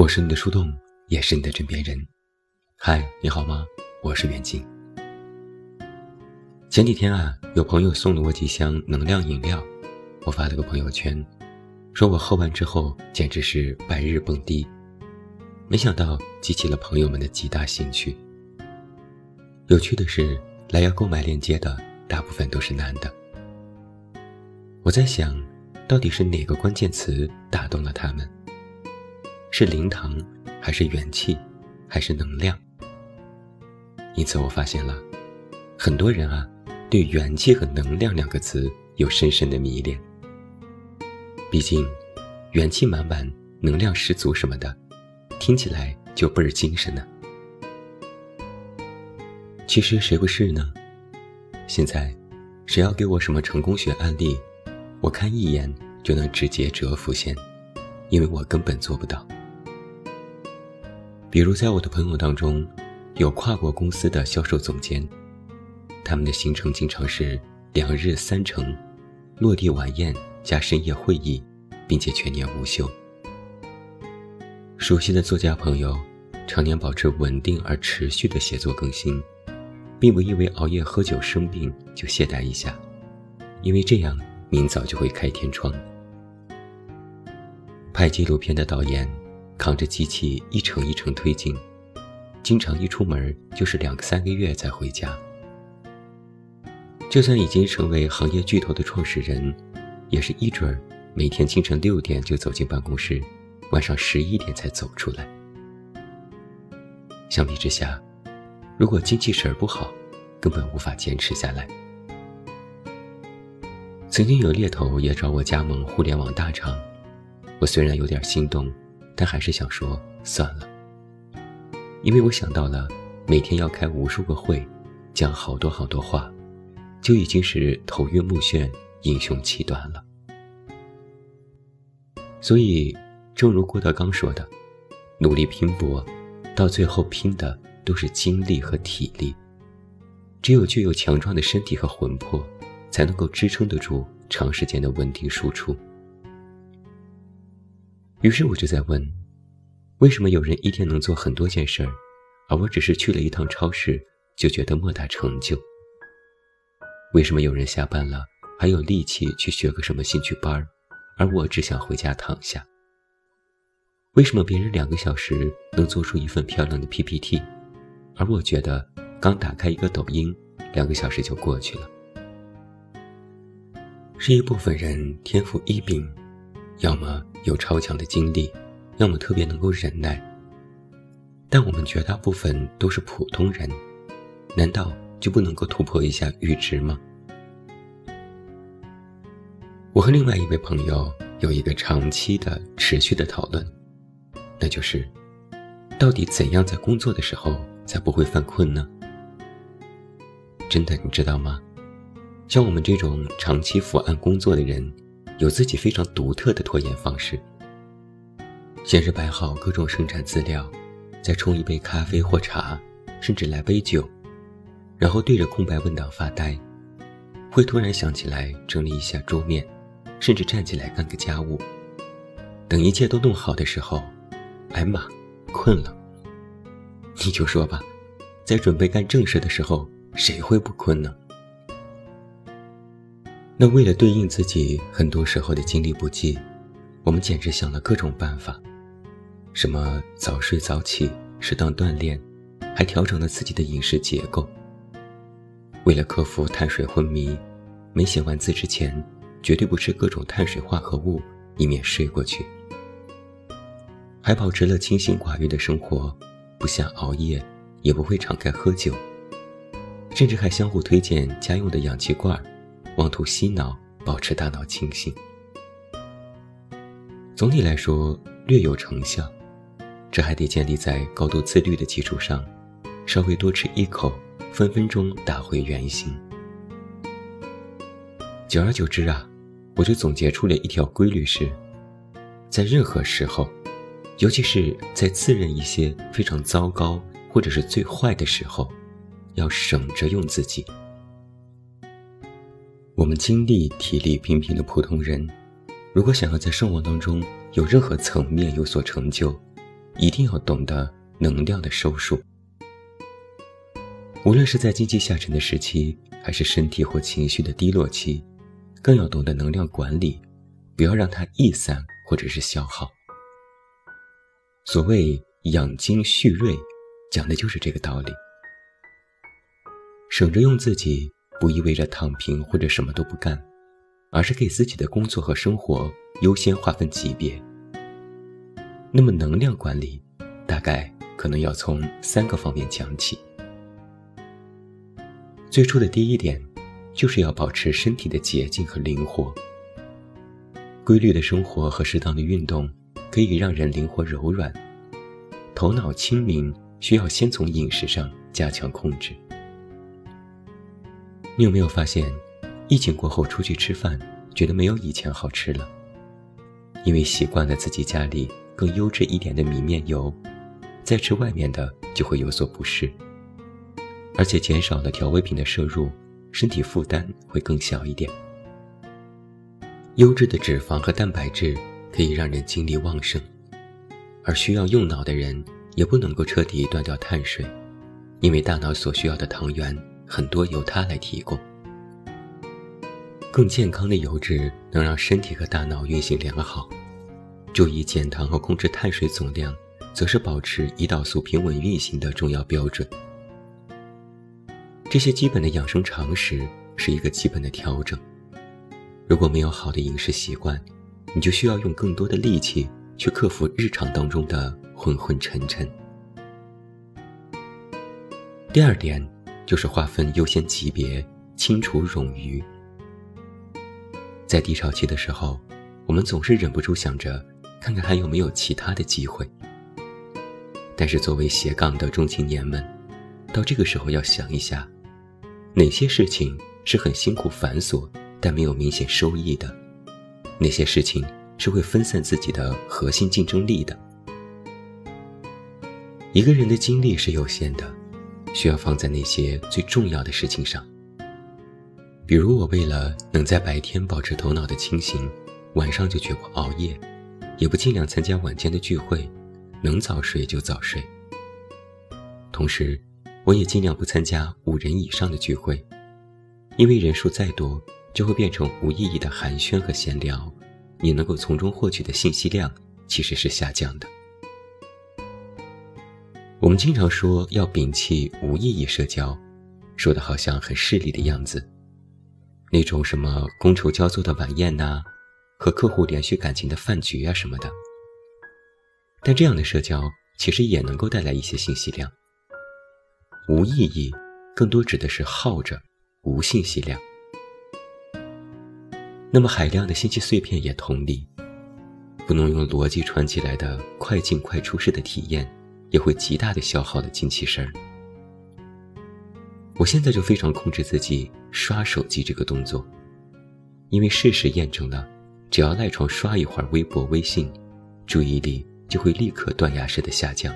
我是你的树洞，也是你的枕边人。嗨，你好吗？我是远近。前几天啊，有朋友送了我几箱能量饮料，我发了个朋友圈，说我喝完之后简直是白日蹦迪。没想到激起了朋友们的极大兴趣。有趣的是，来要购买链接的大部分都是男的。我在想，到底是哪个关键词打动了他们？是灵堂，还是元气，还是能量？因此，我发现了，很多人啊，对元气和能量两个词有深深的迷恋。毕竟，元气满满、能量十足什么的，听起来就倍儿精神呢。其实谁不是呢？现在，谁要给我什么成功学案例，我看一眼就能直接折服现，因为我根本做不到。比如，在我的朋友当中，有跨国公司的销售总监，他们的行程经常是两日三程，落地晚宴加深夜会议，并且全年无休。熟悉的作家朋友，常年保持稳定而持续的写作更新，并不因为熬夜喝酒生病就懈怠一下，因为这样明早就会开天窗。拍纪录片的导演。扛着机器一程一程推进，经常一出门就是两个三个月才回家。就算已经成为行业巨头的创始人，也是一准儿每天清晨六点就走进办公室，晚上十一点才走出来。相比之下，如果精气神不好，根本无法坚持下来。曾经有猎头也找我加盟互联网大厂，我虽然有点心动。但还是想说算了，因为我想到了每天要开无数个会，讲好多好多话，就已经是头晕目眩、英雄气短了。所以，正如郭德纲说的：“努力拼搏，到最后拼的都是精力和体力。只有具有强壮的身体和魂魄，才能够支撑得住长时间的稳定输出。”于是我就在问：为什么有人一天能做很多件事儿，而我只是去了一趟超市就觉得莫大成就？为什么有人下班了还有力气去学个什么兴趣班儿，而我只想回家躺下？为什么别人两个小时能做出一份漂亮的 PPT，而我觉得刚打开一个抖音，两个小时就过去了？是一部分人天赋异禀。要么有超强的精力，要么特别能够忍耐。但我们绝大部分都是普通人，难道就不能够突破一下阈值吗？我和另外一位朋友有一个长期的、持续的讨论，那就是，到底怎样在工作的时候才不会犯困呢？真的，你知道吗？像我们这种长期伏案工作的人。有自己非常独特的拖延方式。先是摆好各种生产资料，再冲一杯咖啡或茶，甚至来杯酒，然后对着空白文档发呆，会突然想起来整理一下桌面，甚至站起来干个家务。等一切都弄好的时候，哎妈，困了。你就说吧，在准备干正事的时候，谁会不困呢？那为了对应自己很多时候的精力不济，我们简直想了各种办法，什么早睡早起、适当锻炼，还调整了自己的饮食结构。为了克服碳水昏迷，没写完字之前，绝对不吃各种碳水化合物，以免睡过去。还保持了清心寡欲的生活，不想熬夜，也不会敞开喝酒，甚至还相互推荐家用的氧气罐儿。妄图洗脑，保持大脑清醒。总体来说略有成效，这还得建立在高度自律的基础上。稍微多吃一口，分分钟打回原形。久而久之啊，我就总结出了一条规律：是在任何时候，尤其是在自认一些非常糟糕或者是最坏的时候，要省着用自己。我们精力、体力平平的普通人，如果想要在生活当中有任何层面有所成就，一定要懂得能量的收束。无论是在经济下沉的时期，还是身体或情绪的低落期，更要懂得能量管理，不要让它逸散或者是消耗。所谓养精蓄锐，讲的就是这个道理。省着用自己，不意味着躺平或者什么都不干，而是给自己的工作和生活优先划分级别。那么能量管理，大概可能要从三个方面讲起。最初的第一点，就是要保持身体的洁净和灵活。规律的生活和适当的运动，可以让人灵活柔软。头脑清明，需要先从饮食上加强控制。你有没有发现，疫情过后出去吃饭，觉得没有以前好吃了？因为习惯了自己家里更优质一点的米面油，再吃外面的就会有所不适。而且减少了调味品的摄入，身体负担会更小一点。优质的脂肪和蛋白质可以让人精力旺盛，而需要用脑的人也不能够彻底断掉碳水，因为大脑所需要的糖原很多由它来提供。更健康的油脂能让身体和大脑运行良好，注意减糖和控制碳水总量，则是保持胰岛素平稳运行的重要标准。这些基本的养生常识是一个基本的调整。如果没有好的饮食习惯，你就需要用更多的力气去克服日常当中的昏昏沉沉。第二点就是划分优先级别，清除冗余。在低潮期的时候，我们总是忍不住想着看看还有没有其他的机会。但是作为斜杠的中青年们，到这个时候要想一下。哪些事情是很辛苦繁琐，但没有明显收益的？哪些事情是会分散自己的核心竞争力的？一个人的精力是有限的，需要放在那些最重要的事情上。比如，我为了能在白天保持头脑的清醒，晚上就绝不熬夜，也不尽量参加晚间的聚会，能早睡就早睡。同时，我也尽量不参加五人以上的聚会，因为人数再多，就会变成无意义的寒暄和闲聊，你能够从中获取的信息量其实是下降的。我们经常说要摒弃无意义社交，说的好像很势利的样子，那种什么觥筹交错的晚宴呐，和客户连续感情的饭局啊什么的。但这样的社交其实也能够带来一些信息量。无意义，更多指的是耗着，无信息量。那么海量的信息碎片也同理，不能用逻辑串起来的快进快出式的体验，也会极大的消耗了精气神儿。我现在就非常控制自己刷手机这个动作，因为事实验证了，只要赖床刷一会儿微博、微信，注意力就会立刻断崖式的下降。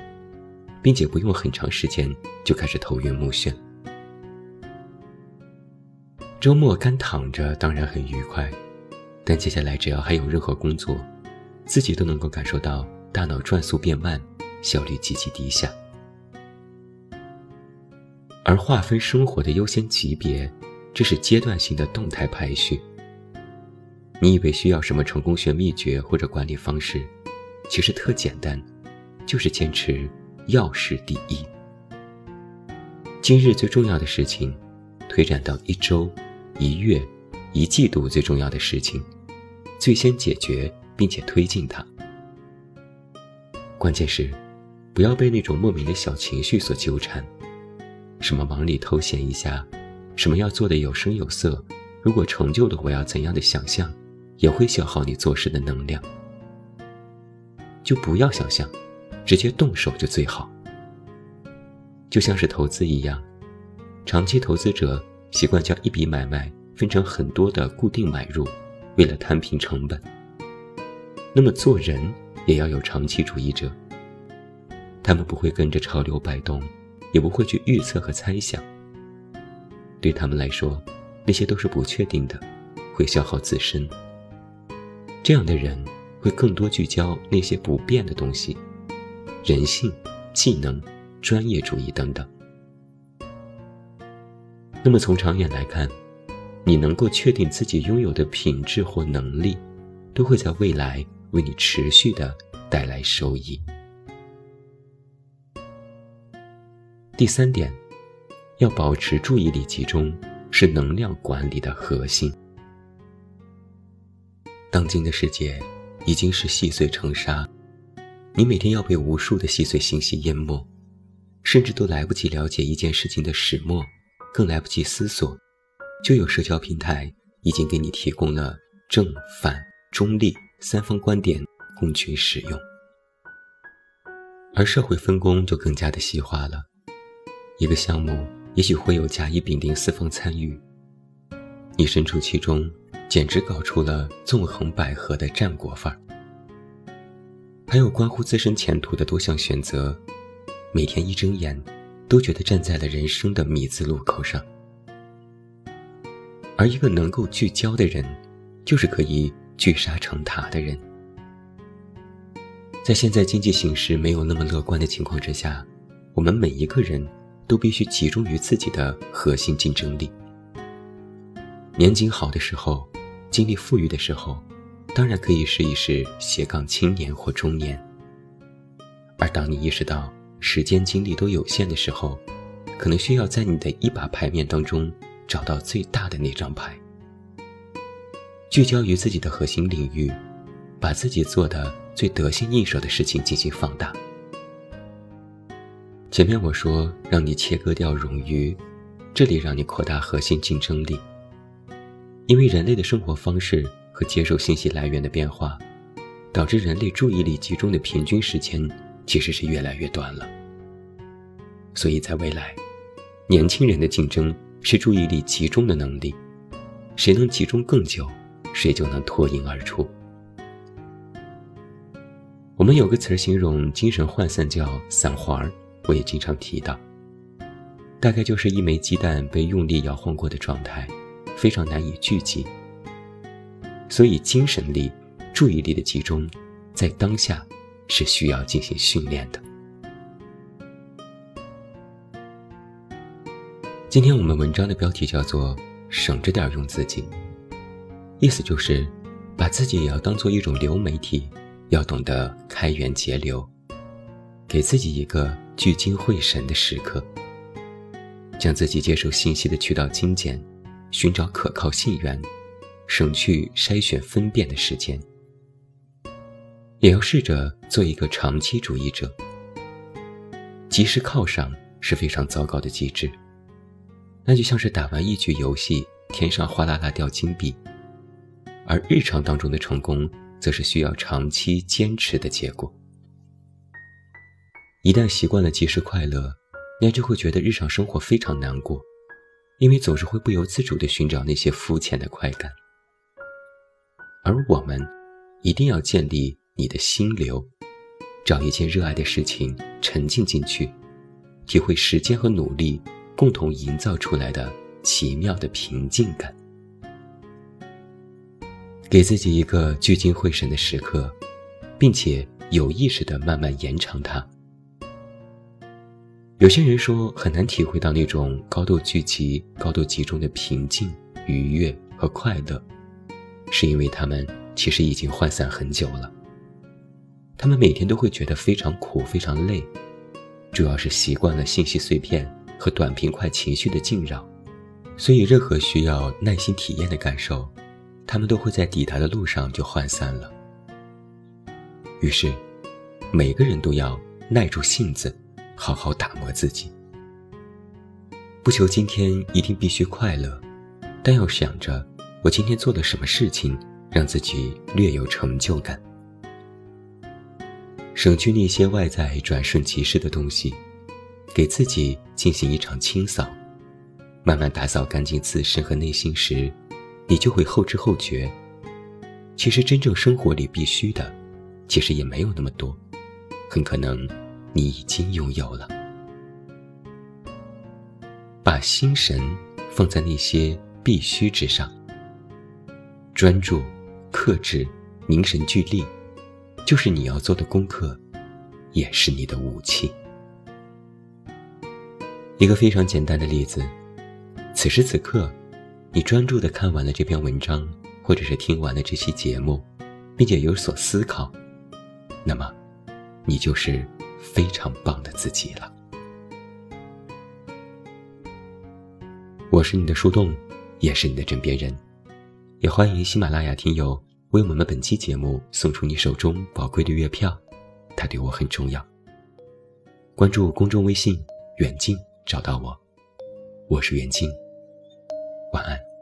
并且不用很长时间就开始头晕目眩。周末干躺着当然很愉快，但接下来只要还有任何工作，自己都能够感受到大脑转速变慢，效率极其低下。而划分生活的优先级别，这是阶段性的动态排序。你以为需要什么成功学秘诀或者管理方式，其实特简单，就是坚持。要事第一。今日最重要的事情，推展到一周、一月、一季度最重要的事情，最先解决并且推进它。关键是，不要被那种莫名的小情绪所纠缠。什么忙里偷闲一下，什么要做的有声有色，如果成就了我要怎样的想象，也会消耗你做事的能量。就不要想象。直接动手就最好，就像是投资一样，长期投资者习惯将一笔买卖分成很多的固定买入，为了摊平成本。那么做人也要有长期主义者，他们不会跟着潮流摆动，也不会去预测和猜想。对他们来说，那些都是不确定的，会消耗自身。这样的人会更多聚焦那些不变的东西。人性、技能、专业主义等等。那么从长远来看，你能够确定自己拥有的品质或能力，都会在未来为你持续的带来收益。第三点，要保持注意力集中，是能量管理的核心。当今的世界已经是细碎成沙，你每天要被无数的细碎信息淹没，甚至都来不及了解一件事情的始末，更来不及思索，就有社交平台已经给你提供了正反中立三方观点供群使用，而社会分工就更加的细化了。一个项目也许会有甲乙丙丁四方参与，你身处其中，简直搞出了纵横捭阖的战国范儿。还有关乎自身前途的多项选择，每天一睁眼，都觉得站在了人生的米字路口上。而一个能够聚焦的人，就是可以聚沙成塔的人。在现在经济形势没有那么乐观的情况之下，我们每一个人。都必须集中于自己的核心竞争力。年景好的时候，精力富裕的时候，当然可以试一试斜杠青年或中年。而当你意识到时间精力都有限的时候，可能需要在你的一把牌面当中找到最大的那张牌，聚焦于自己的核心领域，把自己做的最得心应手的事情进行放大。前面我说让你切割掉冗余，这里让你扩大核心竞争力。因为人类的生活方式和接受信息来源的变化，导致人类注意力集中的平均时间其实是越来越短了。所以在未来，年轻人的竞争是注意力集中的能力，谁能集中更久，谁就能脱颖而出。我们有个词儿形容精神涣散，叫散花儿。我也经常提到，大概就是一枚鸡蛋被用力摇晃过的状态，非常难以聚集。所以，精神力、注意力的集中，在当下是需要进行训练的。今天我们文章的标题叫做“省着点用自己”，意思就是把自己也要当做一种流媒体，要懂得开源节流，给自己一个。聚精会神的时刻，将自己接受信息的渠道精简，寻找可靠信源，省去筛选分辨的时间。也要试着做一个长期主义者。及时犒赏是非常糟糕的机制，那就像是打完一局游戏，天上哗啦啦掉金币，而日常当中的成功，则是需要长期坚持的结果。一旦习惯了及时快乐，那就会觉得日常生活非常难过，因为总是会不由自主地寻找那些肤浅的快感。而我们一定要建立你的心流，找一件热爱的事情沉浸进去，体会时间和努力共同营造出来的奇妙的平静感。给自己一个聚精会神的时刻，并且有意识地慢慢延长它。有些人说很难体会到那种高度聚集、高度集中的平静、愉悦和快乐，是因为他们其实已经涣散很久了。他们每天都会觉得非常苦、非常累，主要是习惯了信息碎片和短平快情绪的浸扰，所以任何需要耐心体验的感受，他们都会在抵达的路上就涣散了。于是，每个人都要耐住性子。好好打磨自己，不求今天一定必须快乐，但要想着我今天做了什么事情，让自己略有成就感。省去那些外在转瞬即逝的东西，给自己进行一场清扫，慢慢打扫干净自身和内心时，你就会后知后觉。其实真正生活里必须的，其实也没有那么多，很可能。你已经拥有了。把心神放在那些必须之上，专注、克制、凝神聚力，就是你要做的功课，也是你的武器。一个非常简单的例子：此时此刻，你专注的看完了这篇文章，或者是听完了这期节目，并且有所思考，那么，你就是非常棒的自己了。我是你的树洞，也是你的枕边人，也欢迎喜马拉雅听友为我们本期节目送出你手中宝贵的月票，它对我很重要。关注公众微信“远近”，找到我，我是远近，晚安。